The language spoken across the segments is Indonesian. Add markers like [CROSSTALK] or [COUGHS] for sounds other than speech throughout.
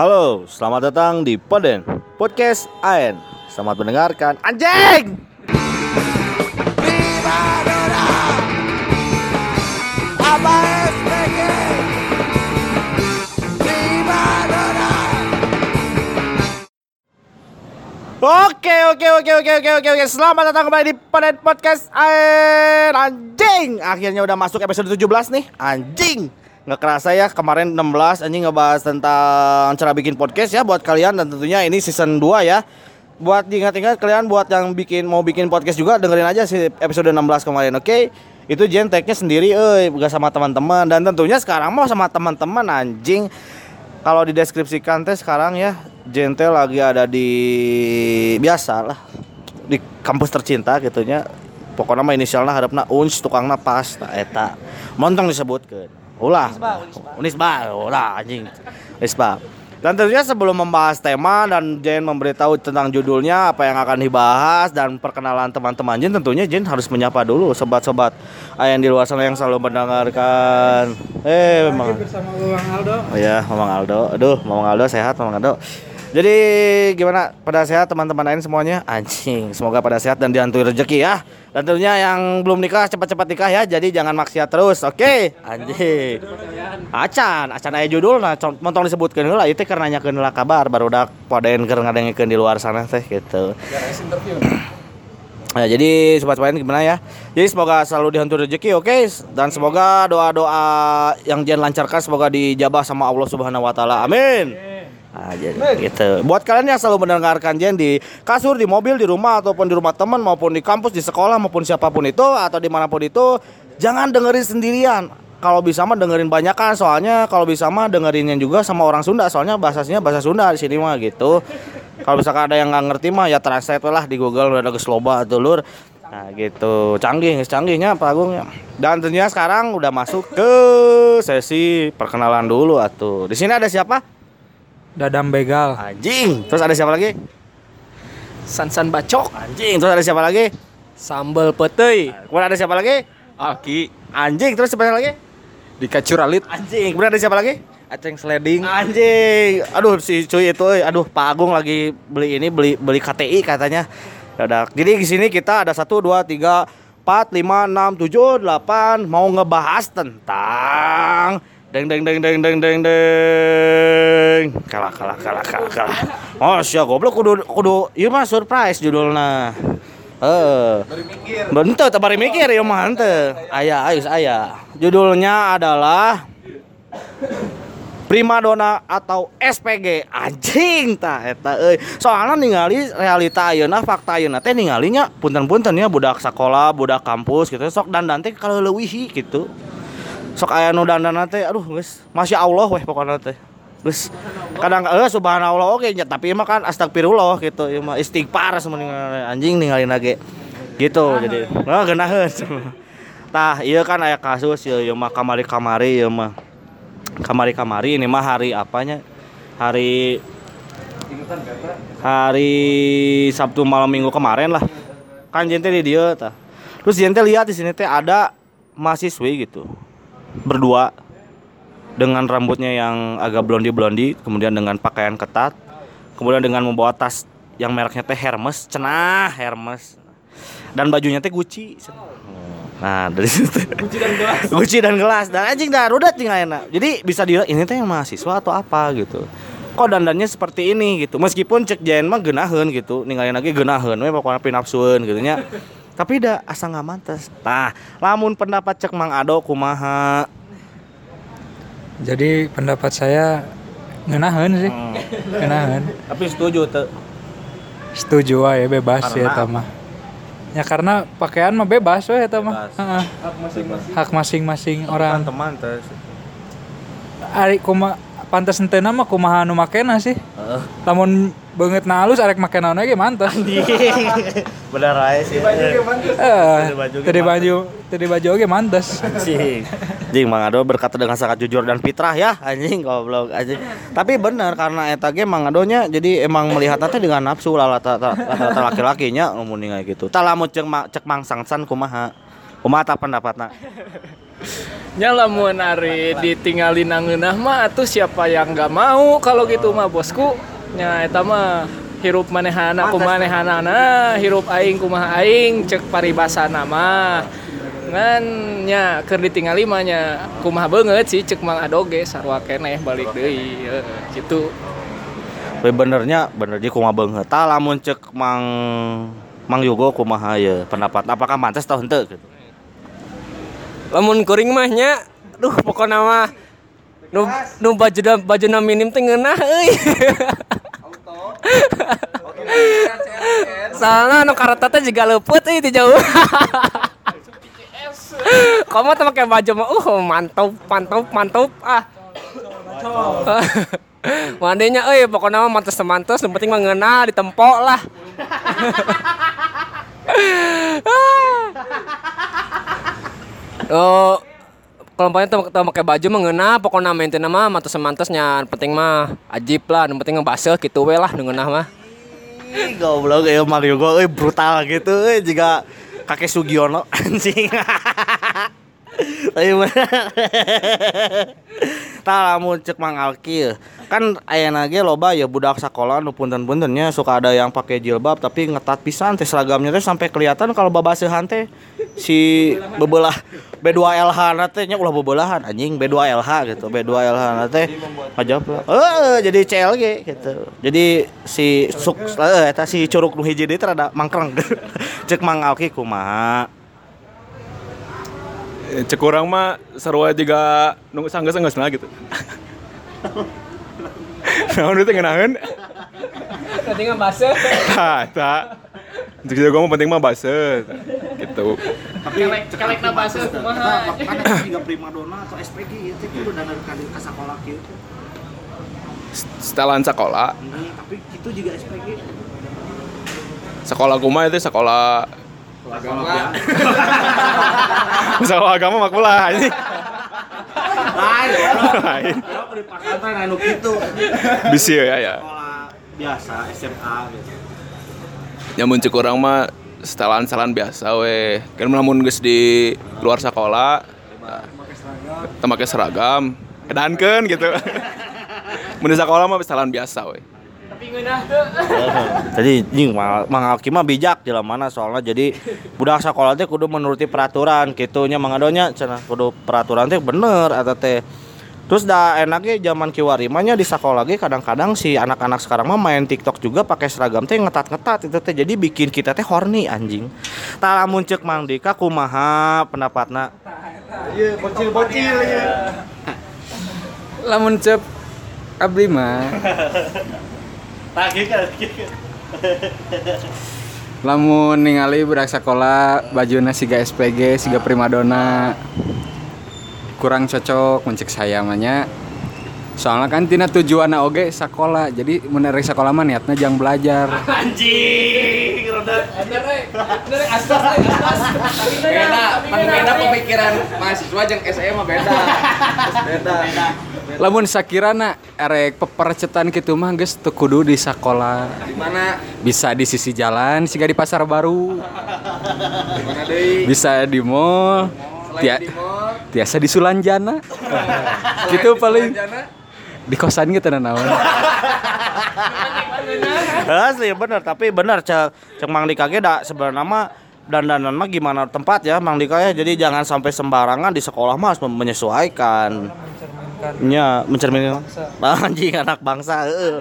Halo, selamat datang di Poden Podcast AN. Selamat mendengarkan. Anjing! Oke, oke, oke, oke, oke, oke, oke. Selamat datang kembali di Poden Podcast AN. Anjing! Akhirnya udah masuk episode 17 nih. Anjing! Nggak kerasa ya kemarin 16 anjing ngebahas tentang cara bikin podcast ya buat kalian dan tentunya ini season 2 ya. Buat diingat-ingat kalian buat yang bikin mau bikin podcast juga dengerin aja sih episode 16 kemarin, oke? Itu Jen tag-nya sendiri eh bukan sama teman-teman dan tentunya sekarang mau sama teman-teman anjing. Kalau dideskripsikan teh sekarang ya Jente lagi ada di biasa lah di kampus tercinta gitunya pokoknya mah inisialnya harapna uns tukangna pas nah eta montong disebutkan ulah unisba ulah anjing unisba dan tentunya sebelum membahas tema dan Jen memberitahu tentang judulnya apa yang akan dibahas dan perkenalan teman-teman Jen tentunya Jen harus menyapa dulu sobat-sobat yang di luar sana yang selalu mendengarkan eh memang bersama Bang Aldo. Oh ya, Mamang Aldo. Aduh, Mamang Aldo sehat, Mamang Aldo. Jadi gimana pada sehat teman-teman lain semuanya? Anjing, semoga pada sehat dan dihantui rezeki ya. Dan tentunya yang belum nikah cepat-cepat nikah ya. Jadi jangan maksiat terus, oke? Anjing. Acan, acan aya judul nah montong heula ieu teh keur nanyakeun heula kabar baru udah podaen keur ngadengkeun di luar sana teh gitu. Nah, jadi sobat lain gimana ya? Jadi semoga selalu dihantui rezeki, oke? Dan semoga doa-doa yang Jen lancarkan semoga dijabah sama Allah Subhanahu wa taala. Amin. Nah, jadi gitu. Buat kalian yang selalu mendengarkan Jen di kasur, di mobil, di rumah ataupun di rumah teman maupun di kampus, di sekolah maupun siapa pun itu atau di mana pun itu, jangan dengerin sendirian. Kalau bisa mah dengerin banyak kan, soalnya kalau bisa mah dengerinnya juga sama orang Sunda, soalnya bahasanya bahasa Sunda di sini mah gitu. Kalau misalkan ada yang nggak ngerti mah ya translate lah di Google udah ada geus loba atuh lur. Nah gitu, canggih, canggihnya Pak Agung ya. Dan tentunya sekarang udah masuk ke sesi perkenalan dulu atuh. Di sini ada siapa? Dadam begal. Anjing. Terus ada siapa lagi? Sansan bacok, Anjing. Terus ada siapa lagi? sambal petei, Kemudian ada siapa lagi? aki, Anjing. Terus siapa lagi? dikacuralit, Anjing. Kemudian ada siapa lagi? aceng sliding, Anjing. Aduh si cuy itu, euy. aduh Pak Agung lagi beli ini beli beli KTI katanya. Dadak. Jadi di sini kita ada 1 2 3 4 5 6 7 8 mau ngebahas tentang deng deng deng deng deng deng deng. Kalah kalah kalah kalah kalah. Oh sia goblok. Kudu kudu ieu mah surprise judulna eh bentuk tabari mikir ya mah henteu aya aya aya. Judulnya adalah primadona atau SPG anjing tah eta euy. Soalnya ningali realita ayeuna fakta ayeuna teh ningalinya punten-punten ya budak sekolah budak kampus gitu. Sok dandan teh kalau leuwihi gitu sok aya nu dandan teh aduh geus. Masya Allah weh pokoknya teh. Geus. Kadang eh subhanallah oke nya tapi mah kan astagfirullah gitu. Ieu mah istighfar semuanya anjing ninggalin lagi gitu jadi oh geunaheun tah ieu kan aya kasus ieu ieu mah kamari-kamari ieu mah kamari-kamari ini mah hari apanya? Hari hari Sabtu malam Minggu kemarin lah. Kan jente di dia tah. Terus jente lihat di sini teh ada mahasiswi gitu berdua dengan rambutnya yang agak blondi blondi kemudian dengan pakaian ketat kemudian dengan membawa tas yang mereknya teh Hermes cenah Hermes dan bajunya teh Gucci nah dari situ Guci dan gelas, [LAUGHS] Gucci dan gelas dan anjing dah rudet tinggal enak. Jadi bisa dilihat ini teh yang mahasiswa atau apa gitu. Kok dandannya seperti ini gitu. Meskipun cek jen mah geunaheun gitu, ninggalin lagi geunaheun we pokoknya pinapsueun gitu nya. Tapi dah asa nggak mantes. Nah, lamun pendapat cek Mang Ado kumaha? Jadi pendapat saya ngenahen sih, Hmm. ngenahen. Tapi setuju tuh. Setuju ya bebas Karena ya mah. Ya karena pakaian mah bebas we eta mah. Bebas. Heeh. Hak masing-masing orang. teman tuh. Ari kuma pantes henteu mah kumaha nu makena sih. Heeh. Lamun beungeut na halus arek make naon ge mantes. [LAUGHS] Bener aja sih. Eh, baju ge tadi baju, tadi baju ge mantes. anjing anjing Mang Ado berkata dengan sangat jujur dan fitrah ya anjing goblok anjing tapi benar karena eta ge Mang Adonya jadi emang melihat teh dengan nafsu lah rata-rata laki-lakinya ngomong kayak gitu tah lamun cek cek Mang Sangsan kumaha kumaha ta pendapatna nya lamun ari ditinggalin nangeunah mah atuh siapa yang nggak mau kalau gitu mah bosku nya eta mah hirup manehana kumanehanana hirup aing kumaha aing cek paribasana mah ngan nya keur ditingali mah nya kumaha beungeut sih cek mang adoge sarua keneh balik deui gitu We benernya bener jadi kumaha beungeut. Tah lamun cek Mang Mang Yugo kumaha ya pendapat apakah mantes tau henteu gitu. Lamun kuring mah nya duh pokoknya mah nu nu baju baju minim teh ngeunah euy. Soalnya nu kareta teh juga luput euy di jauh. Kamu tuh pakai baju mah uh mantap mantap mantap ah. Mandinya euy pokoknya mah mantes mantes yang penting mah ngeunah ditempo lah [LAUGHS] Oh, kelompoknya tuh tuh pakai baju mengena pokoknya maintain mah mantes semantesnya penting mah ajib lah yang penting ngebasel gitu we lah ngeunah mah goblok ya Mang Yugo euy brutal gitu euy juga kakek Sugiono [LAUGHS] anjing. [LAUGHS] Tapi. Tah lamun cek Mang Alki kan ayeuna ge loba ya budak sekolah nu punten-puntennya suka ada yang pakai jilbab tapi ngetat pisan teh seragamnya teh sampai kelihatan kalau babaseuhan teh. Si bebelah B2LH na teh nya ulah bebelahan anjing B2LH gitu B2LH na teh. Ngajawab lah eh jadi CLG gitu. Jadi si suk eh si curug nu hiji deui rada mangkreng. [LAUGHS] Cek Mang Alki kumaha Cek urang mah sarua juga nunggu sanggeus-sanggeus lah gitu. Naon itu ngeunaheun? penting ngebasel Tah, tah. Cek jago mah penting mah base. Gitu. kelek kelek na basa kumaha kan juga primadona atau SPG itu kudu dana ka sekolah kieu Setelan sekolah. tapi itu juga SPG Sekolah kumaha itu sekolah agama sekolah agama makulah [LAUGHS] ini. lain Lain. Di pesantren anu kitu Bisi ya ya. biasa SMA gitu Nyamun cek urang mah setelan-setelan biasa we. Kan lamun geus di luar sekolah teu make seragam, edankeun gitu. [LAUGHS] Mun di sekolah mah setelan biasa we. [LAUGHS] jadi jing Mang Alki mah bijak jalan mana soalnya. Jadi budak sekolah teh kudu menuruti peraturan kitunya mangadonya cenah kudu peraturan teh bener eta teh. Terus dah enaknya zaman kiwari mah nya di sekolah ge kadang-kadang si anak-anak sekarang mah main TikTok juga pakai seragam teh ngetat-ngetat itu teh. Jadi bikin kita teh horny anjing. Tah lamun ceuk Mang Dika kumaha pendapatna? Iya bocil-bocil ya lamun cep abdi mah [LAUGHS] tagih kan [LAUGHS] lamun ningali budak sekolah bajuna siga SPG siga primadona. Kurang cocok mencek saya mahnya soalnya kan tina tujuan oge sekolah jadi menarik sekolah mah niatnya jangan belajar. Beda beda pemikiran mahasiswa jeung SMA [LAUGHS] beda. Beda lamun sakirana erek pepercetan gitu mah geus teu kudu di sekolah di mana? Bisa di sisi jalan siga di pasar baru. Bisa di mall. Tia, di mall? tiasa di Sulanjana. [LAUGHS] Gitu paling. Di kosan gitu naon? [LAUGHS] Asli bener, tapi bener cek cek Mang Dika ge da sebenarnya mah dandanan mah gimana tempat ya Mang Dika ya. Jadi jangan sampai sembarangan di sekolah mah harus menyesuaikan. Nya mencerminkan [LAUGHS] anjing anak bangsa heeh.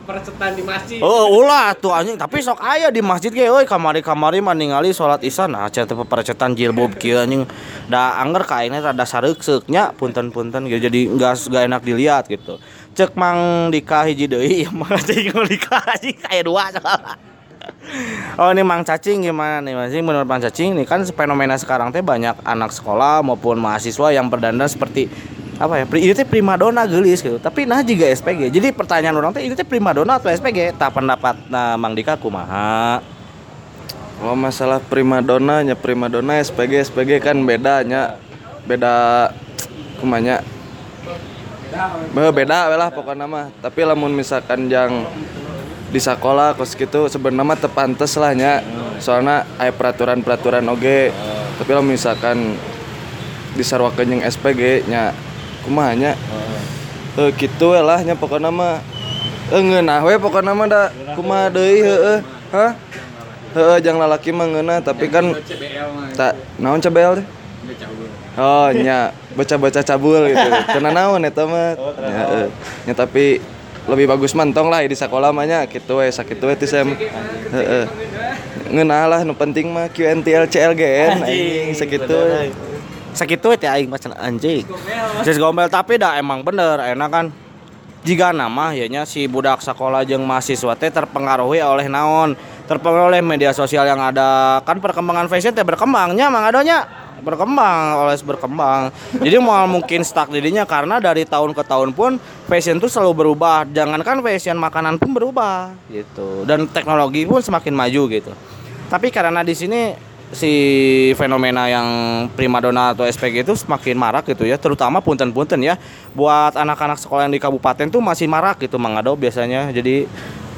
percetan di masjid Oh, ulah tuh anjing, tapi sok aya di masjid ge euy kamari-kamari mah ningali salat Isya nah cenah teh pepercetan jilbab kieu anjing. Da anger kainnya rada sareuk nya punten-punten gitu jadi enggak enggak enak dilihat gitu. Cek Mang Dika hiji deui mah [LAUGHS] cing Mang Dika anjing aya dua soalnya. [LAUGHS] Oh ini Mang Cacing gimana nih Mas? Menurut Mang Cacing nih kan fenomena sekarang teh banyak anak sekolah maupun mahasiswa yang berdandan seperti apa ya? Ini teh primadona gelis gitu. Tapi nah juga SPG. Jadi pertanyaan orang teh ini teh primadona atau SPG? Tak pendapat nah Mang Dika kumaha? Oh masalah primadona nya primadona SPG SPG kan bedanya beda kumanya beda we lah pokoknya mah tapi lamun misalkan yang di sekolah kos gitu sebenarnya tepantes lah nya soalnya aya peraturan-peraturan oge tapi lamun misalkan disarwakeun jeung SPG nya kumaha nya heuh kitu we lah nya pokona mah eh ngeunah we pokona mah da kumaha deui heueuh hah heueuh jang lalaki mah ngeunah tapi kan tak naon teh Oh nya baca-baca cabul gitu. Kena naon eta mah. Nya. Nya tapi lebih bagus mantong lah di sekolah mah nya kitu we sakitu we. Heeh. Ngeunah lah nu penting mah QNTL CLGN anjing sakitu. We. Sakitu teh aing macam anjing. Sis gombel tapi dah emang bener enak kan. Jika nama ya nya si budak sekolah jeung mahasiswa teh terpengaruhi oleh naon? Terpengaruhi oleh media sosial yang ada. Kan perkembangan fashion teh berkembangnya mang adonya berkembang oleh berkembang jadi mau mungkin stuck dirinya karena dari tahun ke tahun pun fashion tuh selalu berubah jangankan fashion makanan pun berubah gitu dan teknologi pun semakin maju gitu tapi karena di sini si fenomena yang primadona atau SPG itu semakin marak gitu ya terutama punten-punten ya. Buat anak-anak sekolah yang di kabupaten tuh masih marak gitu mangado biasanya. Jadi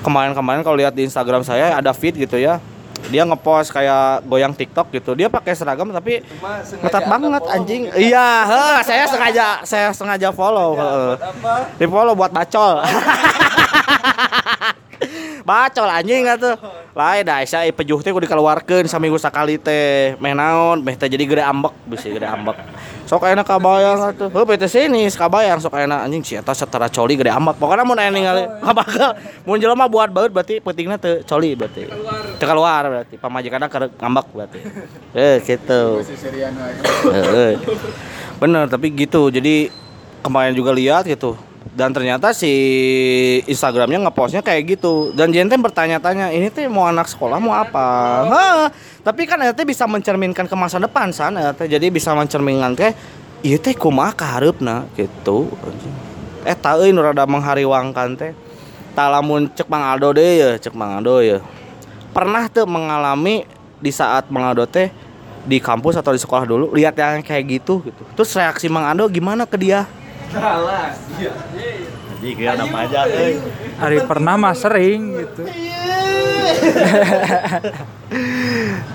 kemarin-kemarin kalau lihat di Instagram saya ada feed gitu ya. Dia ngepost kayak goyang TikTok gitu. Dia pakai seragam tapi ketat banget anjing. Iya heh, saya sengaja saya sengaja follow heeh. di follow buat bacol [LAUGHS] bacol anjing atuh lain dah saya pejuh teh kudu dikeluarkeun saminggu sakali teh. Meh naon meh teh jadi gede ambek bisa gede ambek. Sok enak kabayang atuh heuh PT sini kabayang sok enak anjing. Si eta setara coli gede ambek. Pokoknya mun aya ningali kabakal [LAUGHS] mun jelema buat baut berarti pentingna teu coli berarti. Teu keluar berarti. Pamajikanna keur ngambek berarti. [LAUGHS] Eh gitu bener tapi gitu. Jadi kemarin juga lihat gitu dan ternyata si Instagramnya ngepostnya kayak gitu. Dan Jenten bertanya-tanya ini tuh mau anak sekolah mau apa? Hah, tapi kan itu bisa mencerminkan ke masa depan san eta. jadi bisa mencerminkan ke iya teh kumaha kaharepna gitu eh euy nu rada menghariwangkan teh. Talamun cek Mang Aldo deh ya cek Mang Aldo ya. Pernah tuh mengalami di saat Mang Aldo teh di kampus atau di sekolah dulu lihat yang kayak gitu gitu. Terus reaksi Mang Aldo gimana ke dia Jadi kira apa aja Hari pernah mah sering gitu.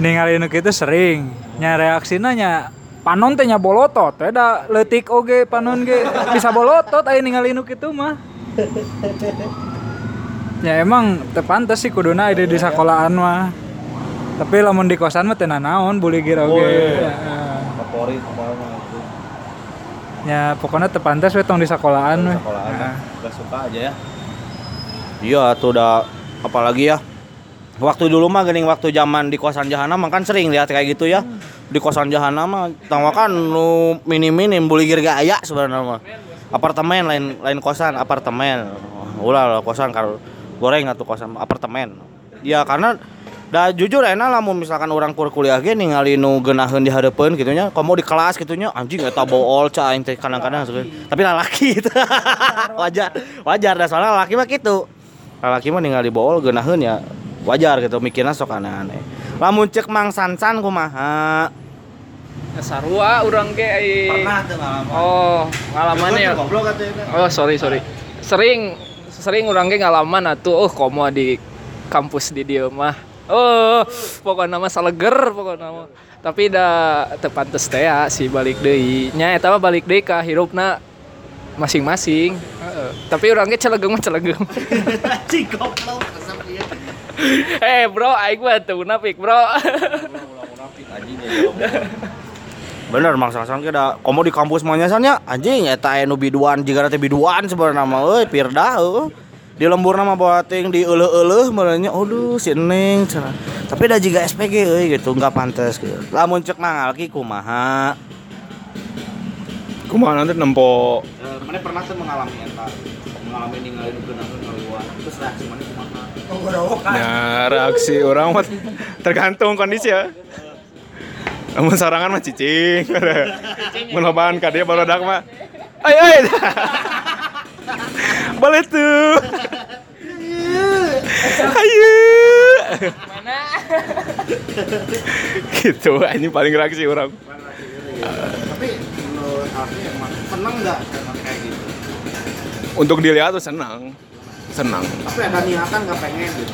Ningali nu kitu sering. Nya reaksina nya panon teh nya bolotot. Beda leutik oge panon ge bisa bolotot aya ningali nu kitu mah. Ya emang teu pantes sih kuduna ide di sekolahan mah. Tapi lamun di kosan mah teu naon bully gira oge. Ya, favorit kemarin itu Ya pokoknya teu pantes we tong di sekolahan we. sekolahan Ya. gak suka aja ya. Iya tuh udah apalagi ya. Waktu dulu mah gening waktu zaman di kosan jahanam mah kan sering lihat kayak gitu ya. Di kosan jahanam mah tangwa kan nu minim-minim buligir gaya sebenarnya mah. Apartemen lain lain kosan apartemen. Ulah lah kosan karo goreng atau kosan apartemen. Ya karena Da jujur enak lah mau misalkan orang kur kuliah ge ningali nu geunaheun di hareupeun gitu nya. Komo di kelas gitu nya anjing eta bool ca aing teh kadang-kadang. Tapi lalaki gitu. [LAUGHS] wajar. Wajar dah soalnya lalaki mah gitu. Lalaki mah ningali bool geunaheun ya wajar gitu mikirna sok aneh-aneh. Lamun cek Mang Sansan kumaha? sarua urang ge ai tuh ngalaman. oh ngalaman ya oh sorry sorry sering sering urang ge ngalaman atuh oh komo di kampus di dieu mah oh pokoknya mah saleger pokoknya mah tapi da teu pantes teh ya si balik deui nya eta mah balik deui ka hirupna masing-masing. Tapi urang ge celegeng mah celegeng. [LAUGHS] Eh bro aing mah teu munafik bro. [LAUGHS] Bener Mang Sansan ke da komo di kampus mah nya nya anjing eta aya nu biduan jiga teh biduan sebenarnya mah euy pirda heuh. Di lembur nama bawa ting di euleuh-euleuh merenya aduh si Neng cenah. Tapi da jiga SPG euy gitu enggak pantes gitu. Lamun cek mangal ki kumaha? Kumaha nanti nempo Mana pernah tuh mengalami eta? Mengalami ninggalin geunaheun ngaluan. Terus reaksi mana kumaha? Ya reaksi orang mah tergantung kondisi ya. Namun sarangan mah cicing. [LAUGHS] Menobaan ka dia barudak mah. Ay ay. Boleh tuh. [LAUGHS] Ayo. mana [LAUGHS] gitu ini paling reaksi orang. Tapi menurut Alfi emang seneng enggak kayak gitu? Untuk dilihat tuh senang. Senang. Tapi ada niatan enggak pengen gitu.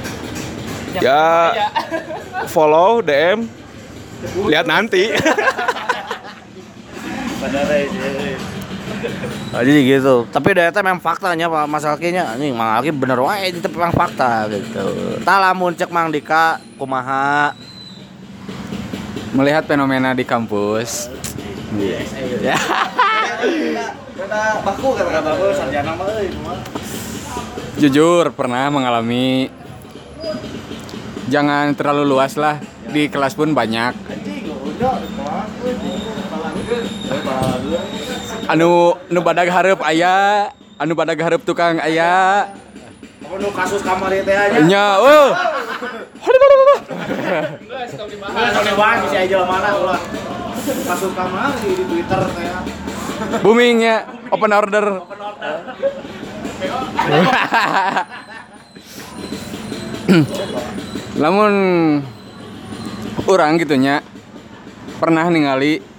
Ya [LAUGHS] follow DM lihat nanti Oh, [LAUGHS] jadi gitu. Tapi daya teh memang faktanya Pak Mas Alkinya anjing Mang Alki bener wae itu memang fakta gitu. Tah lamun cek Mang Dika kumaha Melihat fenomena di kampus. ya. Beda baku kata-kata baku sarjana mah euy Jujur pernah mengalami jangan terlalu luas lah di kelas pun banyak anu nu badag hareup aya. Anu badag hareup tukang aya. Nu kasus kamar teh aja. nya oh. Soalnya wah bisa aja mana ulah. Kasus kamar di, di Twitter teh. booming ya. Open order. Lamun orang gitunya pernah ningali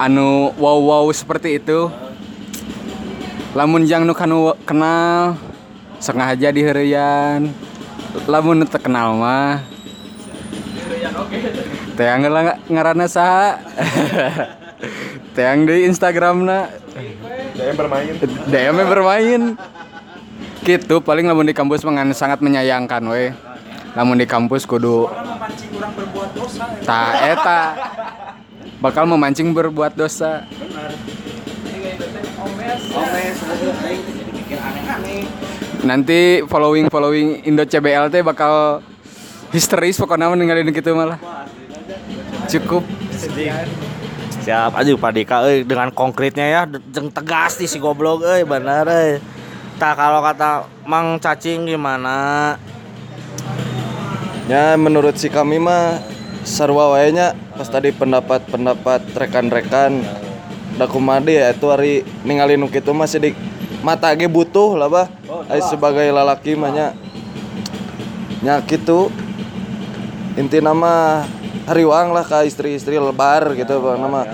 anu wow wow seperti itu. Lamun jang nu kanu kenal sengaja diherian lamun nu teu kenal mah teang lah ngaranna saha? [LAUGHS] Teang di Instagramna DM bermain. DM bermain. Gitu paling lamun di kampus mengan sangat menyayangkan we lamun di kampus kudu ta eta bakal memancing berbuat dosa. Nanti following following Indo CBL teh bakal histeris pokoknya meninggalin gitu malah. Cukup. Siap aja Pak Dika euy dengan konkretnya ya. Jeung tegas nih si goblok euy bener euy. Tah kalau kata Mang Cacing gimana? Ya menurut si kami mah sarua wae nya pas tadi pendapat-pendapat rekan-rekan. Da kumaha deui ya itu hari ningali nu kitu mah sidik mata ge butuh lah bah. Ai sebagai lalaki mah nya. Nya kitu inti nama hariwang lah ke istri-istri lebar gitu bang nama.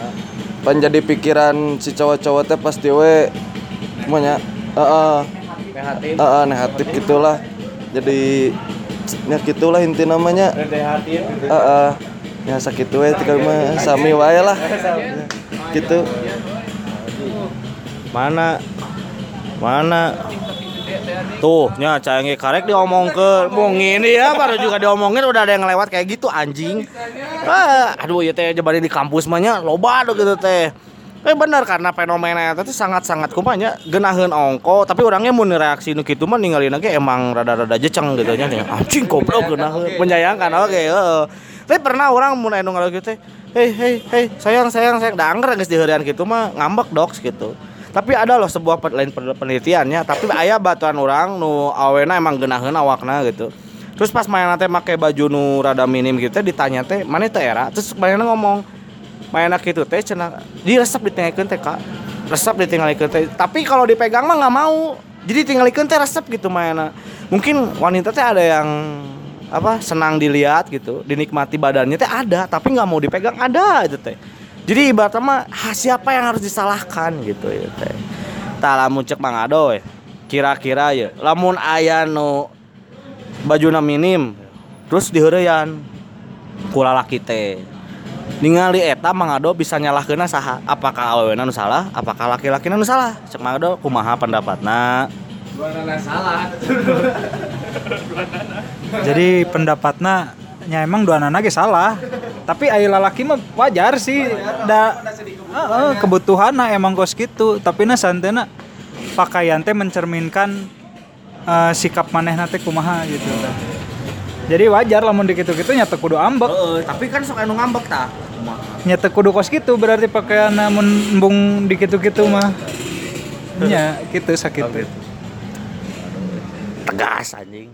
pan jadi pikiran si cowok-cowok teh pasti we semuanya heeh. Heeh negatif gitulah jadi ya gitulah inti namanya heeh ya sakit we tinggal mah sami wae lah gitu Mana? Mana? Tuh, nya canggih karek diomong ke ini ya baru juga diomongin udah ada yang lewat kayak gitu anjing. Ah, aduh ya teh jebari di kampus mah nya loba tuh gitu teh. Eh bener karena fenomena itu sangat-sangat kumanya genaheun ongko tapi orangnya mun reaksi nu kitu mah ninggalin ge emang rada-rada jeceng gitu nya nih. Anjing goblok genaheun menyayangkan oke heeh. Tapi pernah orang mun anu ngalau gitu teh, hei hei hei sayang sayang sayang angger geus diheurean gitu mah ngambek doks gitu. Tapi ada loh sebuah lain pe- penelitiannya, tapi aya batuan orang nu awena emang genaheun awakna gitu. Terus pas main teh make baju nu rada minim gitu teh ditanya teh mana teh era terus mana ngomong mainak gitu teh cenah diresep ditinggalikeun teh kak. Resep ditinggalikeun teh. Tapi kalau dipegang mah nggak mau. Jadi tinggalikeun teh resep gitu mainan mungkin wanita teh ada yang apa senang dilihat gitu dinikmati badannya teh ada tapi nggak mau dipegang ada itu teh. Jadi ibaratnya mah ha, siapa yang harus disalahkan? gitu ya teh. Tak lamun cek mang adoy kira-kira ya. Lamun aya nu bajuna minim terus diheureyan ku lalaki teh ningali eta mang ado bisa nyalahkeun saha apakah awewena nu salah apakah laki-laki nu salah cek mang ado kumaha pendapatna [LAUGHS] Jadi pendapatnya nya emang dua anak ge salah. Tapi aya lalaki mah wajar sih. Da Heeh, kebutuhanna emang kos gitu. Tapi na santena pakaian teh mencerminkan eh, sikap manehna teh kumaha gitu. Jadi wajar lamun dikitu-kitu nya teu kudu ambek. Heeh, tapi kan sok anu ngambek tah Nya teu kudu kos gitu berarti pakaianna mun embung dikitu-kitu mah. Nya gitu sakit. tegas anjing.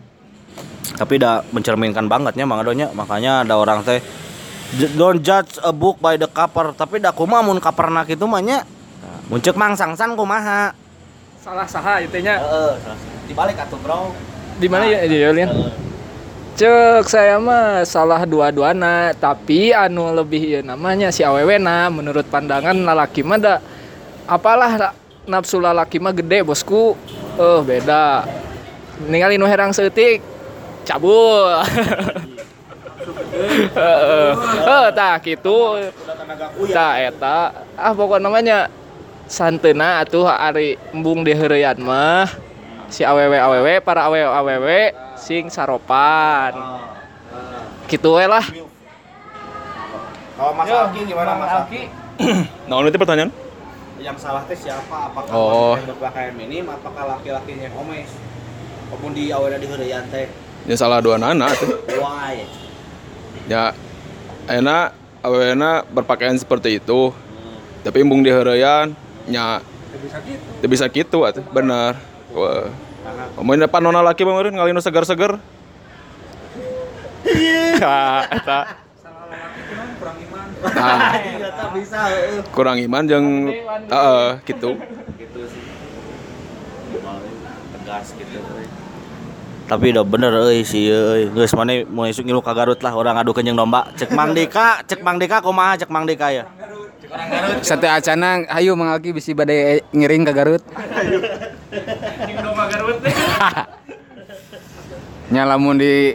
Tapi udah mencerminkan bangetnya mang adonya. Makanya ada orang teh "J- don't judge a book by the cover. Tapi da kumaha mun coverna kitu mah nya? Muncul mang sangsan kumaha? Salah saha itu nya. heeh dibalik atuh bro. Di mana ya di Yolin? Cek saya mah salah dua-duana, tapi anu lebih ieu namanya si awewena menurut pandangan lalaki mah da apalah la- nafsu lalaki mah gede bosku. Eh beda. Ningali nu herang seutik cabul. [LAUGHS] Heeh. Eh tah kitu. Eta ah pokok namanya santena atuh ari embung diheureyan mah si awewe awewe para awewe awewe sing saropan gitu we lah Kalau Mas Alki gimana Mas Alki? [CLEARS THROAT] Nah, itu pertanyaan? Yang salah teh siapa? Apakah Oh. yang berpakaian minim apakah laki-lakinya yang omes? Maupun di awalnya di heureyan teh. Ya salah dua anak tuh. Why? Ya enak awena berpakaian seperti itu. Tapi embung di heureyan nya Teu bisa gitu atuh, bener. Wah. Omongin depan nona laki kemarin ngalino segar-segar. Iya. eta. Nah, Ternyata bisa heeh. kurang iman jeung heeh gitu. gitu sih. Tegas gitu. Tapi udah bener euy si euy. Geus mana mulai isuk ngilu ka Garut lah orang adu kenyang domba. Cek Mang Dika, cek Mang Dika kumaha cek Mang Dika ya. Sate acana hayu mengalki bisi badai ngiring ke Garut. [LAUGHS] Nya lamun di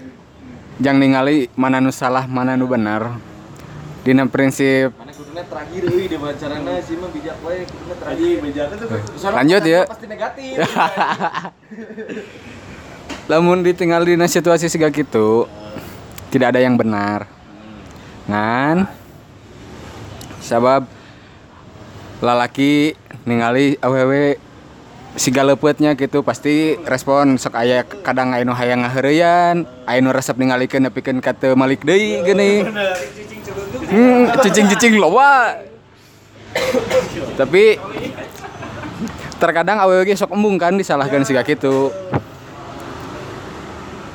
jang ningali mana nu salah mana nu benar. Dina prinsip terakhir euy di wawancarana si mah bijak wae kuduna terakhir bijak lanjut ya. pasti negatif. [LAUGHS] Lamun ditinggal di situasi siga gitu tidak ada yang benar. Ngan sabab lalaki ningali awewe siga leupetnya gitu pasti respon sok aya kadang aya nu hayang ngaheureyan, aya nu resep ningalikeun nepikeun ka teu malik deui geuning. Hmm, cicing-cicing loba. Tapi terkadang awewe ge sok embung kan disalahkan siga kitu.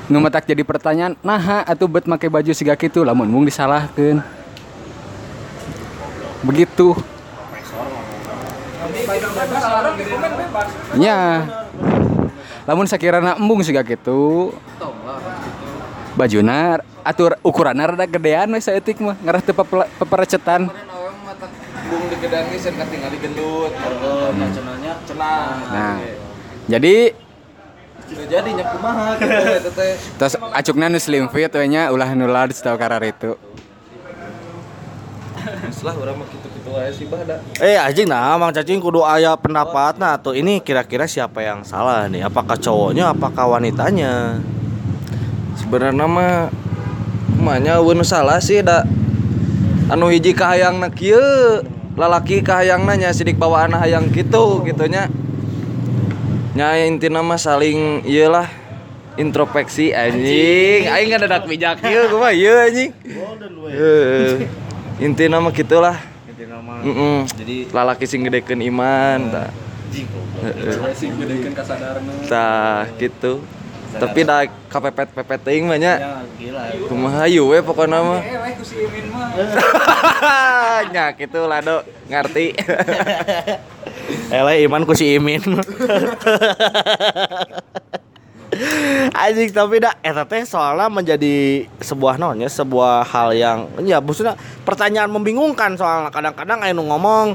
Nu jadi pertanyaan, nah atuh bet make baju siga kitu lamun mung disalahkeun. Begitu. Nya. Lamun sakirana embung siga kitu. Bajuna atur ukuranna rada gedean we saeutik mah ngarah teu pepe- peperecetan. Bung di gedang ge sen katingali gendut. Heeh, cenanya cenah. Nah. Jadi jadi nya kumaha gitu teh. Terus acukna nu slim fit we nya ulah nu large tau karar itu. Setelah urang mah kitu-kitu wae sih bah da. Eh anjing nah Mang Cacing kudu aya pendapat nah tuh ini kira-kira siapa yang salah nih? Apakah cowoknya apakah wanitanya? Sebenarnya mah kumanya nu salah sih da anu hiji kahayangna kieu lalaki kahayangna nya sidik bawaan hayang kitu gitunya nya intina mah saling iyalah introspeksi anjing aing ngadadak bijak ieu kumaha ieu anjing Heeh. Intina mah gitulah Heeh. Jadi lalaki sing gedekeun iman tah. Sing gedekeun kasadaran. Tah gitu. Tapi da kapepet-pepet teuing mah nya. Kumaha ieu we pokona mah. [LAUGHS] Nya kitu lado ngarti. [LAUGHS] Ele iman ku si Imin. [LAUGHS] Anjing tapi dah eta teh soalnya menjadi sebuah naonnya sebuah hal yang ya maksudnya pertanyaan membingungkan soalnya. Kadang-kadang aya nu ngomong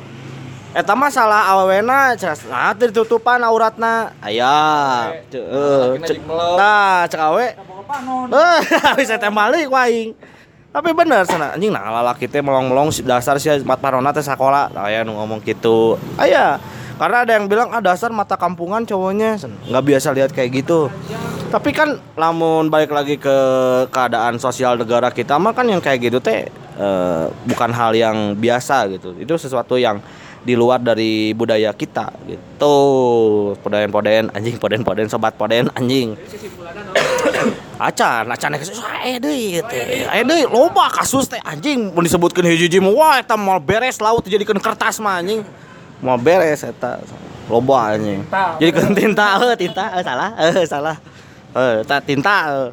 eta mah salah awewena ceras nah ditutupan auratna. Aya heeh cek. nah cek awe. [LAUGHS] Eh bisa teh balik ku aing tapi bener sana. Anjing nah lalaki teh melong-melong dasar sih mat parona teh sakola. Aya nu ngomong gitu. Aya karena ada yang bilang ah dasar mata kampungan cowoknya. Nggak biasa lihat kayak gitu. Tapi kan lamun balik lagi ke keadaan sosial negara kita mah kan yang kayak gitu teh eh, bukan hal yang biasa gitu. Itu sesuatu yang di luar dari budaya kita gitu. Poden-poden anjing poden-poden sobat poden anjing. [COUGHS] Acan acan aya deui teh. Aya deui loba kasus teh anjing. Mun disebutkeun hiji-hiji mah wah eta mau beres laut dijadikeun kertas mah anjing mau beres eta loba anjing. Jadikeun tinta heuh tinta eh salah eh salah. Eh tinta eh.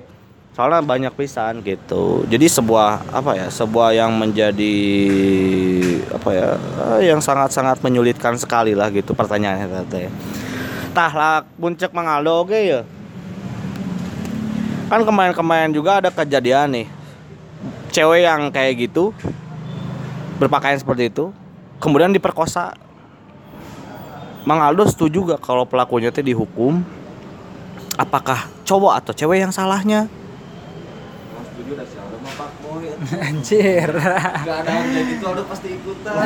soalnya banyak pisan gitu. Jadi sebuah apa ya sebuah yang menjadi apa ya eh, yang sangat-sangat menyulitkan sekali lah gitu pertanyaannya teh. Tah lah puncak mangaldo oke ya? Kan kemarin-kemarin juga ada kejadian nih. Cewek yang kayak gitu berpakaian seperti itu kemudian diperkosa Mang Aldo setuju gak kalau pelakunya teh dihukum apakah cowok atau cewek yang salahnya [LAUGHS] Anjir. Gak ada yang kayak gitu aduh pasti ikutan. [LAUGHS]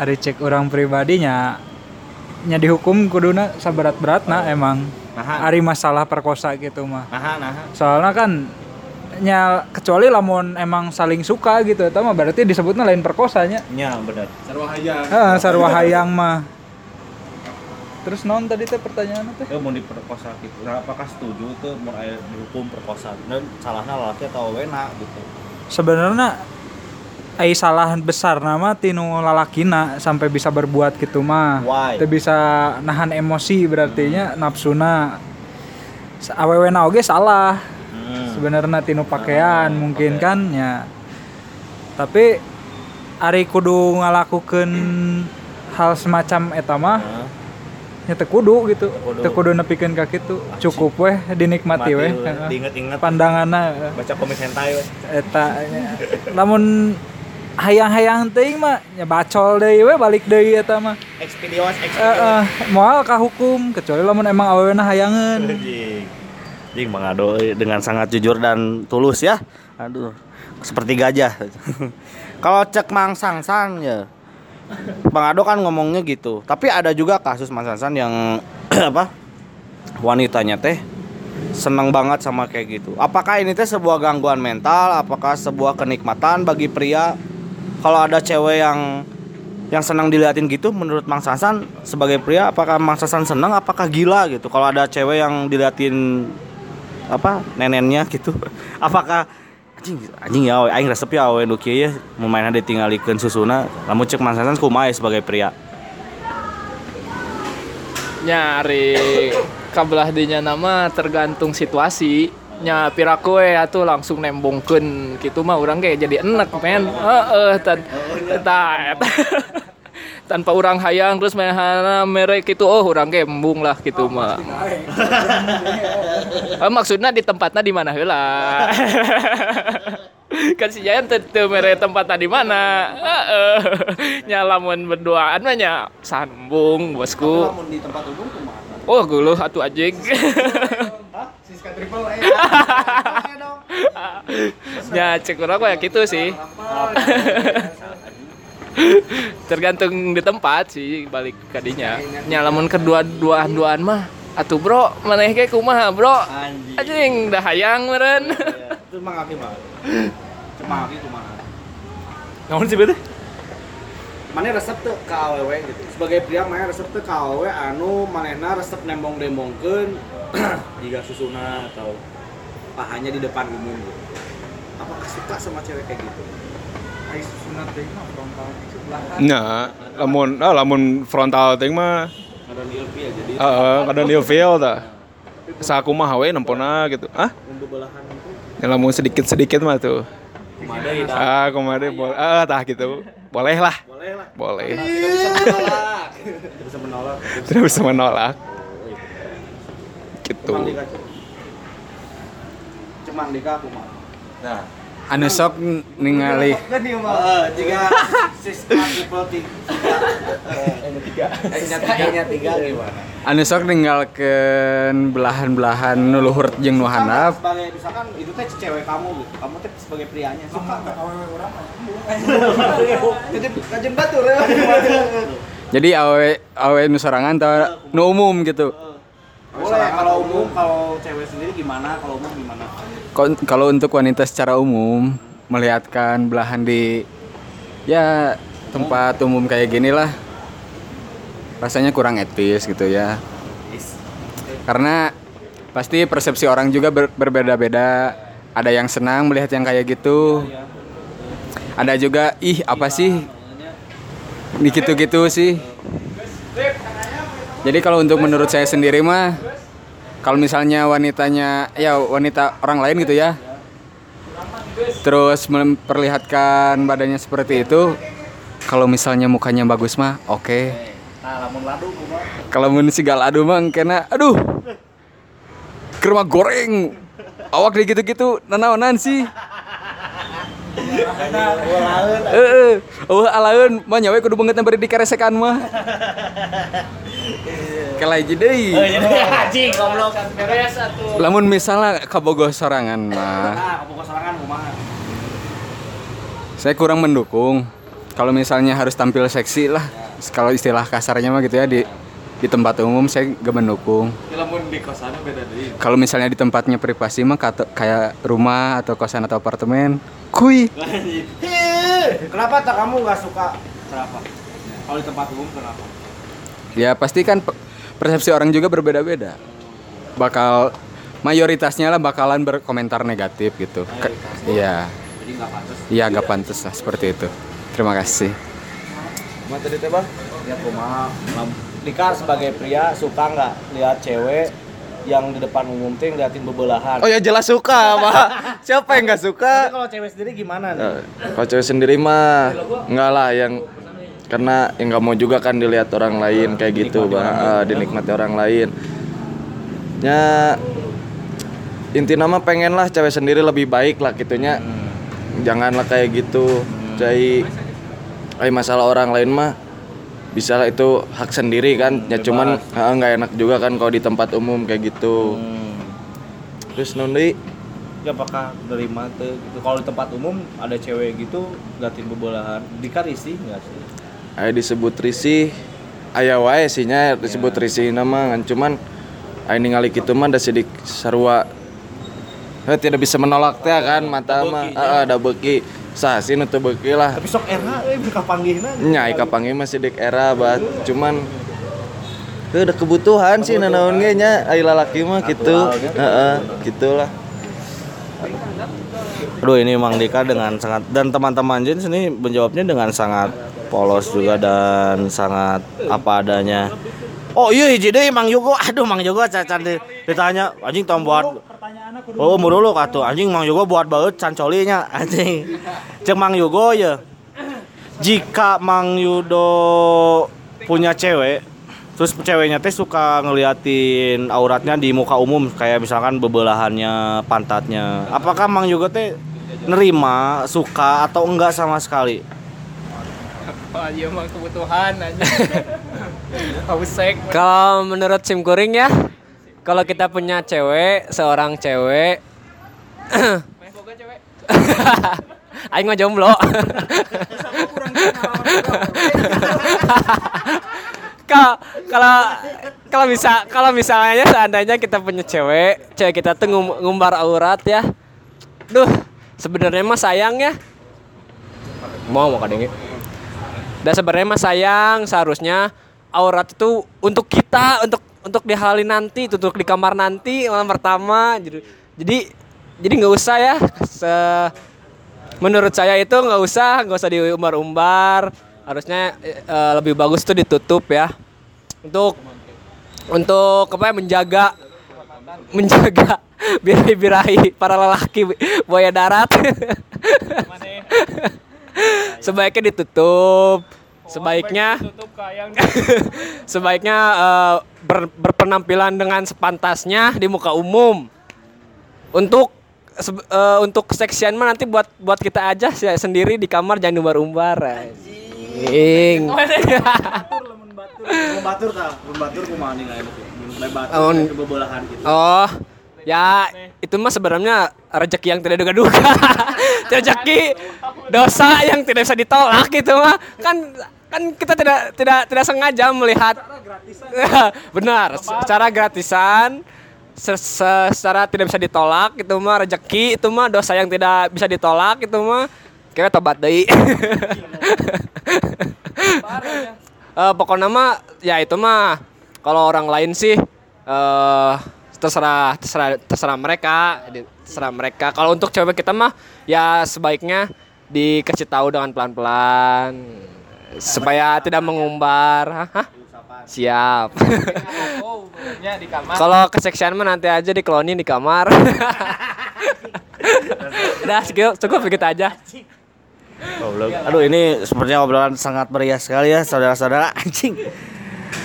Ari cek orang pribadinya nya dihukum kuduna saberat-beratna emang. Naha. Ari masalah perkosa gitu mah. Nah, nah. Soalnya kan nya kecuali lamun emang saling suka gitu eta mah berarti disebutnya lain perkosanya. Nya bener. Heeh, sarua hayang mah. Terus non tadi teh pertanyaannya teh? Ya mau diperkosa gitu. Nah, apakah setuju tuh mau dihukum perkosa? Dan salahnya laki atau wena gitu. Sebenarnya ai salah besar nama tinu lalakina sampai bisa berbuat gitu mah. Why? Teu bisa nahan emosi berartinya nafsuna. Sa- Awewena oge salah. Sebenarnya tinu pakaian mungkin kan ya. Tapi ari kudu ngalakukeun hal semacam eta mah nya teu kudu gitu. kudu. Teu kudu nepikeun ka kitu. Cukup weh dinikmati weh. Diinget-inget Pandanganna baca komik hentai we. eta nya. lamun hayang-hayang teuing mah nya bacol deui we balik deui eta mah Expedios heeh moal ka hukum kecuali lamun emang awewena hayangeun Jing. Jing Bang Ado eh, dengan sangat jujur dan tulus ya. Aduh, seperti gajah. [LAUGHS] Kalau cek Mang Sangsan ya. Bang Ado kan ngomongnya gitu. Tapi ada juga kasus Mang Sangsan yang [CLEARS THROAT] apa? Wanitanya teh seneng banget sama kayak gitu. Apakah ini teh sebuah gangguan mental? Apakah sebuah kenikmatan bagi pria? Kalau ada cewek yang yang senang diliatin gitu menurut Mang Sasan sebagai pria apakah Mang Sasan senang apakah gila gitu kalau ada cewek yang diliatin apa nenennya gitu. [LAUGHS] Apakah anjing anjing ya we, aing resep ya we nu kieu ya memainna ditinggalikeun susuna lamun cek Mang Sasan kumaha sebagai pria. Nyari kabelah dinya nama tergantung situasi. Nya we atuh langsung nembongkeun gitu mah urang kayak jadi enek men. Heeh eta eta. Tanpa orang hayang terus mehana merek gitu oh urang ge embung lah gitu mah Eh, maksudnya di tempatnya di mana? Heula. [LAUGHS] Kan si Jayan tentu mere tempatnya di mana? Heeh. Nya lamun berduaan mah nya sambung bosku. Di tempat umum kumaha? Oh, guluh atuh anjing. Siska triple [LAUGHS] ya, cek urang kayak gitu sih. Tergantung di tempat sih balik kadinya. Nya lamun kedua duaan duaan mah atuh bro, maneh ge kumaha bro? anjing dah hayang meureun. itu mah kaki mah cuma kaki kumaha Namun sih betul? mana resep tuh ke awewe gitu sebagai pria mana resep tuh ke awewe anu manehna resep nembong nembongkeun jika [CLEARS THROAT] susuna atau pahanya di depan umum gitu apakah suka sama cewek kayak gitu sunat teh mah frontal sebelah Nya, lamun ah, lamun frontal ting mah ada ilfil ya jadi heeh kadang dia feel tah. Sakumaha we nempona gitu. Ah, untuk belahan itu ya lamun sedikit-sedikit mah tuh. kumade Ah, kumaha boleh. Ah, tah gitu. Boleh lah. boleh lah Boleh. tidak bisa menolak tidak bisa menolak Tidak bisa menolak. Gitu. cuman dika kumaha Nah, anu sok ningali tiga. Tiga. Anu sok ninggalkeun belahan-belahan nu luhur jeung nu handap. sebagai misalkan itu teh cewek kamu gitu. Kamu teh sebagai prianya. Suka batur Jadi awe awe nu sorangan tah nu umum gitu. boleh kalau umum kalau cewek sendiri gimana? Kalau umum gimana Kalau untuk wanita secara umum melihatkan belahan di ya tempat umum kayak gini lah rasanya kurang etis gitu ya. Karena pasti persepsi orang juga ber- berbeda-beda. Ada yang senang melihat yang kayak gitu. Ada juga ih apa sih? Gitu-gitu sih. Jadi kalau untuk menurut saya sendiri mah kalau misalnya wanitanya ya wanita orang lain gitu ya. Terus memperlihatkan badannya seperti itu. Kalau misalnya mukanya bagus mah oke. Kumaha kalau mun sigal adu mah kena aduh. Kerma goreng. Awak di gitu-gitu nanaonan Heeh, eueuh alaeun mah nyawe kudu banget beri dikaresekan mah. Kela hiji deui. Anjing goblok. beres atuh Lamun misalnya kabogoh sorangan mah Nah, kamu serangan kumaha? saya kurang mendukung. Kalau misalnya harus tampil seksi lah, kalau istilah kasarnya mah gitu ya di di tempat umum saya gak mendukung. lamun di kosannya beda deui Kalau misalnya di tempatnya privasi mah kata- kayak rumah atau kosan atau apartemen, kuy. Hih, Kenapa tak kamu nggak suka? Kenapa? Kalau di tempat umum kenapa? Ya pasti kan persepsi orang juga berbeda-beda. Bakal mayoritasnya lah bakalan berkomentar negatif gitu. Iya. Jadi nggak pantas. Iya agak pantas lah seperti itu. Terima kasih. mah tadi teh bang Ya kumaha? Dika sebagai pria suka nggak lihat cewek yang di depan umum tuh ngeliatin bebelahan? oh ya jelas suka [LAUGHS] pak siapa yang nggak suka Tapi kalau cewek sendiri gimana nih? Eh, kalau cewek sendiri mah enggak lah yang karena yang nggak mau juga kan dilihat orang lain kayak gitu bang. Eh, dinikmati orang lain. Ya intinya mah pengen lah cewek sendiri lebih baik lah gitunya. Janganlah kayak gitu cai. Ay masalah orang lain mah bisa lah itu hak sendiri kan. Ya cuman eh, nggak enak juga kan kalau di tempat umum kayak gitu. Terus nundi? Ya apakah nerima tuh gitu? Kalau di tempat umum ada cewek gitu ngeliatin bebelahan, Dika risih nggak sih? Aya disebut risih aya wae sih nya disebut risih nama ngan. Cuman aya ningali kitu mah da sidik sarua. Eh, tidak bisa menolak teh kan mata mah. heeh da beuki sah sih nu teu beuki lah. Tapi sok era, eh mereka panggilna. nya ika panggil mah sidik era bat. Cuman Tuh ada kebutuhan sih nanaon ge nya. Ai lalaki mah gitu. Heeh gitulah Aduh ini Mang Dika dengan sangat dan teman-teman Jens ini menjawabnya dengan sangat polos juga dan sangat apa adanya. Oh iya hiji deui Mang Yogo. Aduh Mang Yogo cacan di- ditanya anjing tong buat Oh umur dulu katu anjing Mang Yogo buat baut cancolinya [LAUGHS] anjing. Cek Mang Yogo ya. Jika Mang Yudo punya cewek terus ceweknya teh suka ngeliatin auratnya di muka umum kayak misalkan bebelahannya pantatnya apakah Mang Yogo teh nerima suka atau enggak sama sekali Wah, iya mah kebutuhan aja. [LAUGHS] Hausek. Kalau menurut Sim Kuring ya, kalau kita punya cewek, seorang cewek [LAUGHS] Aing mah jomblo. [LAUGHS] Kalau kalau kalau bisa kalau misalnya seandainya kita punya cewek, cewek kita tuh ngum- ngumbar aurat ya. Duh, sebenarnya mah sayang ya. Mau mau kadang Dan sebenarnya mah sayang seharusnya aurat itu untuk kita, untuk untuk di hari nanti, untuk di kamar nanti malam pertama. Jadi jadi jadi nggak usah ya. Se- menurut saya itu nggak usah, nggak usah diumbar-umbar. Harusnya eh, lebih bagus tuh ditutup ya. Untuk untuk apa ya menjaga menjaga [LAUGHS] birahi-birahi para lelaki buaya darat. [LAUGHS] Sebaiknya ditutup. Sebaiknya tutup kayang [LAUGHS] sebaiknya eh, ber- berpenampilan dengan sepantasnya di muka umum. Untuk se- eh, untuk keseksian mah nanti buat buat kita aja sih sendiri di kamar jangan umbar-umbar. Anjing. [LAUGHS] batur tah batur kumaha nih enggak Oh, bebelahan gitu Oh, ya itu mah sebenarnya rezeki yang tidak duga-duga. [LAUGHS] rezeki dosa yang tidak bisa ditolak gitu mah. Kan kan kita tidak tidak tidak sengaja melihat [LAUGHS] benar secara gratisan se- se- secara tidak bisa ditolak itu mah rezeki itu mah dosa yang tidak bisa ditolak itu mah kira tobat deui. [LAUGHS] Eh, pokoknya mah ya itu mah kalau orang lain sih eh terserah terserah terserah mereka terserah mereka kalau untuk cewek kita mah ya sebaiknya dikasih tahu dengan pelan-pelan supaya tidak mengumbar Hah? siap [LAUGHS] kalau keseksian mah nanti aja diklonin di kamar [LAUGHS] udah cukup cukup begitu aja. Aduh ini sepertinya obrolan sangat meriah sekali ya saudara-saudara [LAUGHS] anjing.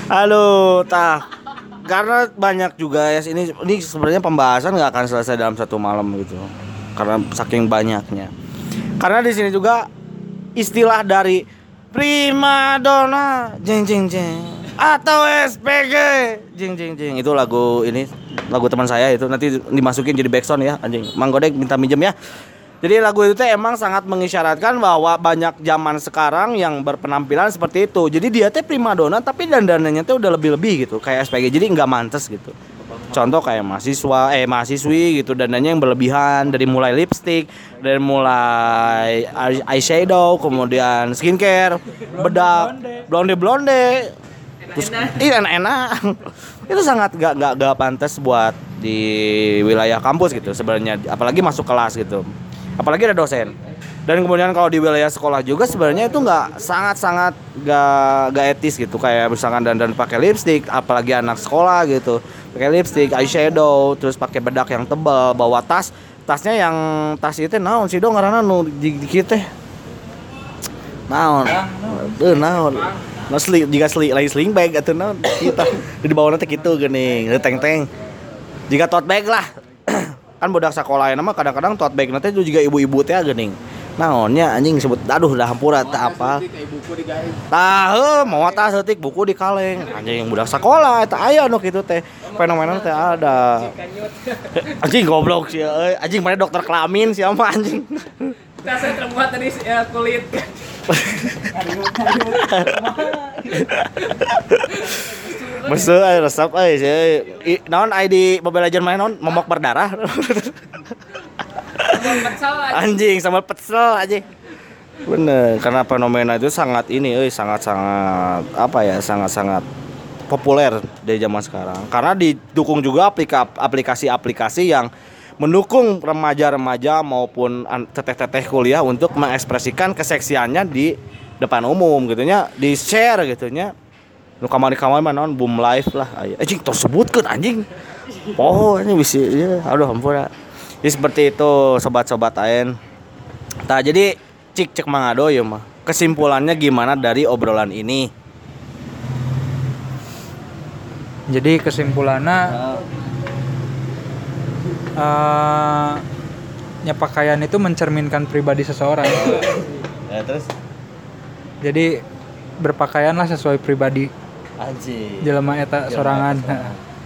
Aduh, tah. Karena banyak juga ya ini ini sebenarnya pembahasan nggak akan selesai dalam satu malam gitu. Karena saking banyaknya. Karena di sini juga istilah dari prima donna jeng jeng jeng atau SPG jing jing jing itu lagu ini lagu teman saya itu nanti dimasukin jadi backsound ya anjing Mang Godek minta minjem ya jadi lagu itu teh emang sangat mengisyaratkan bahwa banyak zaman sekarang yang berpenampilan seperti itu. Jadi dia teh primadona tapi dandanannya teh udah lebih-lebih gitu kayak SPG jadi nggak mantes gitu. Contoh kayak mahasiswa eh mahasiswi gitu dandannya yang berlebihan dari mulai lipstick dari mulai eye- eyeshadow kemudian skincare bedak blonde blonde. Terus iya enak-enak. [LAUGHS] Itu sangat gak gak gak pantas buat di wilayah kampus gitu sebenarnya. Apalagi masuk kelas gitu apalagi ada dosen. Dan kemudian kalau di wilayah sekolah juga sebenarnya itu nggak sangat sangat gak gak etis gitu. Kayak misalkan dan dan pakai lipstick apalagi anak sekolah gitu. Pakai lipstick eyeshadow terus pakai bedak yang tebal bawa tas. Tasnya yang tas itu naon sih dong karena nu di, di kita naon? Tuh naon? Nah, sli, jika sli, lain sling bag atau naon? Kita di bawah nanti gitu gini teng teng jika tote bag lah kan budak sekolah nama kadang-kadang tote bag nanti juga ibu-ibu teh geuning naonnya anjing sebut aduh dah hampura tak apa? Tahu mau tas setik buku di kaleng. Anjing budak sekolah eta aya nu kitu teh. Fenomena teh ada. Anjing goblok sih anjing mana dokter kelamin siapa anjing. Saya terbuat dari ya, kulit. [LAUGHS] [LAUGHS] Meseu aya resep euy sih euy. I- naon aya di Mobile Legends main naon? Momok berdarah. Anjing sama pecel aja. Bener karena fenomena itu sangat ini euy sangat sangat apa ya sangat sangat populer di zaman sekarang. Karena didukung juga aplika- aplikasi-aplikasi yang mendukung remaja-remaja maupun teteh-teteh kuliah untuk mengekspresikan keseksiannya di depan umum gitunya di share gitunya nu kamari kamari mah naon boom live lah. Aya anjing tos sebutkeun anjing. Oh ini bisa ya aduh ampun jadi seperti itu sobat-sobat aen Nah jadi cik cek mangado ya mah. Kesimpulannya gimana dari obrolan ini? Jadi kesimpulannya eh ya pakaian itu mencerminkan pribadi seseorang. ya terus? Jadi berpakaianlah sesuai pribadi anjing. Jelema eta sorangan.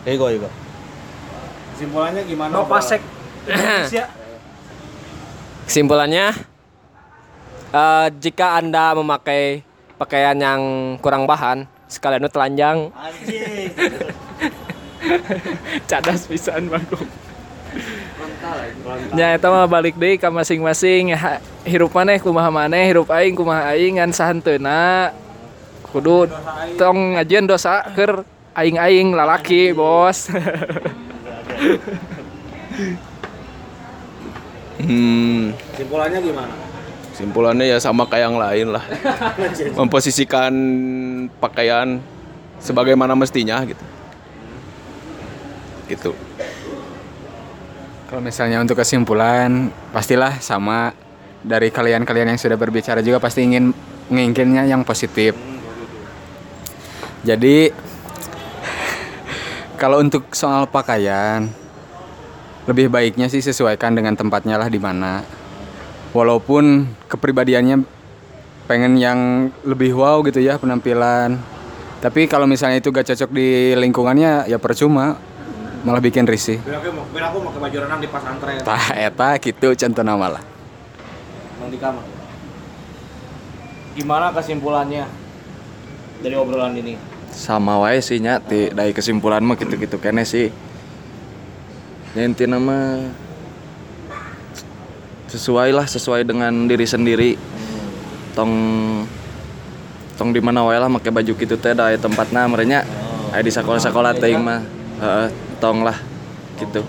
Ego ego. Kesimpulannya gimana pasek. Kesimpulannya, eh, jika anda memakai pakaian yang kurang bahan, sekalian nu telanjang, anjing. [LAUGHS] Cadas pisan bagus Ya eta mah balik deui ka masing-masing. Ya, hirup maneh kumaha maneh hirup aing kumaha aing ngan sahanteuna kudu tong ngajieun dosa keur aing-aing lalaki bos [LAUGHS] Hmm, kesimpulannya gimana simpulannya ya sama kayak yang lain lah. [LAUGHS] Memposisikan pakaian sebagaimana mestinya gitu. Gitu. Kalau misalnya untuk kesimpulan, pastilah sama dari kalian-kalian yang sudah berbicara juga pasti ingin menginginkannya yang positif. Jadi kalau untuk soal pakaian, lebih baiknya sih sesuaikan dengan tempatnya lah di mana. Walaupun kepribadiannya pengen yang lebih wow gitu ya penampilan. Tapi kalau misalnya itu gak cocok di lingkungannya ya percuma, malah bikin risih. biar aku mau biar aku mau ke baju renang di pasantren Tah [LAUGHS] eta gitu contoh nama lah. Kamar gimana kesimpulannya dari obrolan ini sama wae sih nya ti dari kesimpulan mah gitu-gitu kene sih. Ya intinya mah sesuai lah sesuai dengan diri sendiri. Tong tong di mana wae lah make baju gitu teh da aya tempatna merenya aya di sekolah-sekolah teh mah. Tong lah gitu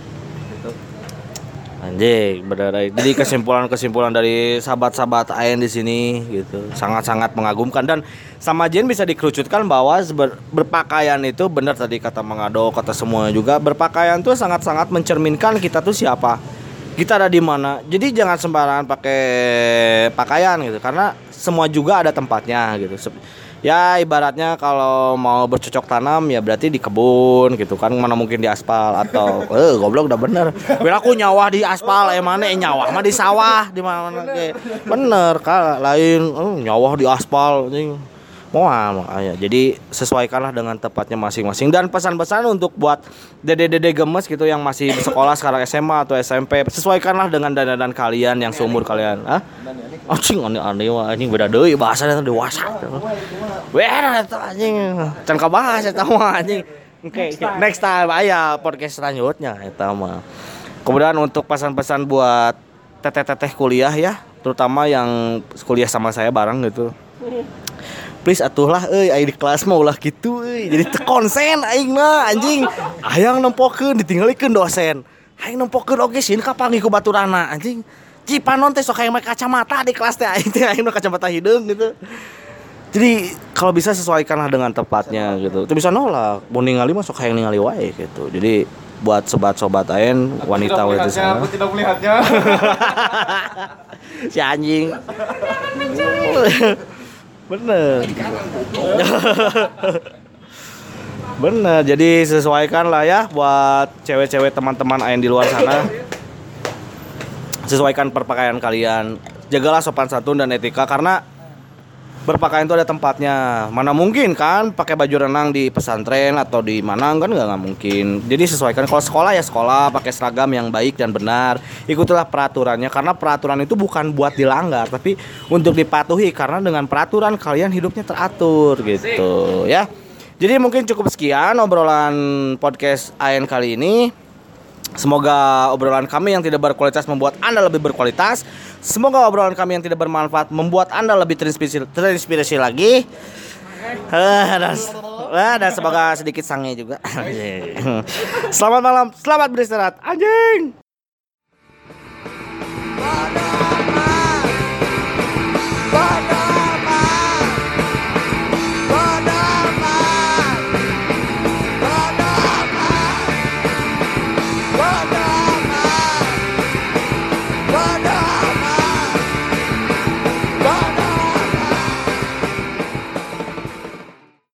Anjing, bener ay. Jadi kesimpulan-kesimpulan dari sahabat-sahabat Ayen di sini gitu sangat-sangat mengagumkan dan sama Jen bisa dikerucutkan bahwa seber- berpakaian itu benar tadi kata Mangado, kata semuanya juga berpakaian tuh sangat-sangat mencerminkan kita tuh siapa. Kita ada di mana. Jadi jangan sembarangan pakai pakaian gitu karena semua juga ada tempatnya gitu. Ya ibaratnya kalau mau bercocok tanam ya berarti di kebun gitu kan mana mungkin di aspal atau [LAUGHS] eh goblok udah bener. Biar aku nyawah di aspal eh mana eh nyawah mah di sawah di mana mana ge. Bener kak lain eh, nyawah di aspal anjing. Moal makanya. Jadi sesuaikanlah dengan tepatnya masing-masing dan pesan-pesan untuk buat dede-dede gemes gitu yang masih sekolah sekarang SMA atau SMP, sesuaikanlah dengan dandan kalian yang seumur kalian. Hah? Anjing aneh-aneh wah anjing beda deui bahasana dewasa. Beda eta anjing. Can kabahas eta mah anjing. Oke, next time aya podcast selanjutnya eta mah. Kemudian untuk pesan-pesan buat teteh-teteh kuliah ya, terutama yang kuliah sama saya bareng gitu please atuh lah euy aing di kelas mah ulah gitu euy. Jadi teu konsen aing mah anjing. Hayang nempokeun ditinggalikeun dosen. Aing nempokeun oge sieun kapanggih ku baturana anjing. Cipanon teh sok make kacamata di kelas teh aing teh aing kacamata hidung gitu. Jadi kalau bisa sesuaikanlah dengan tepatnya gitu. Itu bisa nolak. Mau ningali mah sok hayang ningali wae gitu. Jadi buat sobat-sobat aing wanita wanita sana. tidak melihatnya. [LAUGHS] si anjing bener. [LAUGHS] Bener jadi sesuaikan lah ya buat cewek-cewek teman-teman aing di luar sana. Sesuaikan perpakaian kalian. Jagalah sopan santun dan etika karena berpakaian itu ada tempatnya. Mana mungkin kan pakai baju renang di pesantren atau di mana kan nggak nggak mungkin. Jadi sesuaikan kalau sekolah ya sekolah pakai seragam yang baik dan benar. Ikutilah peraturannya karena peraturan itu bukan buat dilanggar tapi untuk dipatuhi karena dengan peraturan kalian hidupnya teratur gitu ya. Jadi mungkin cukup sekian obrolan podcast AN kali ini Semoga obrolan kami yang tidak berkualitas membuat Anda lebih berkualitas. Semoga obrolan kami yang tidak bermanfaat membuat Anda lebih terinspirasi, terinspirasi lagi. Eh, dan, eh, dan semoga sedikit sange juga. [LAUGHS] selamat malam, selamat beristirahat. Anjing.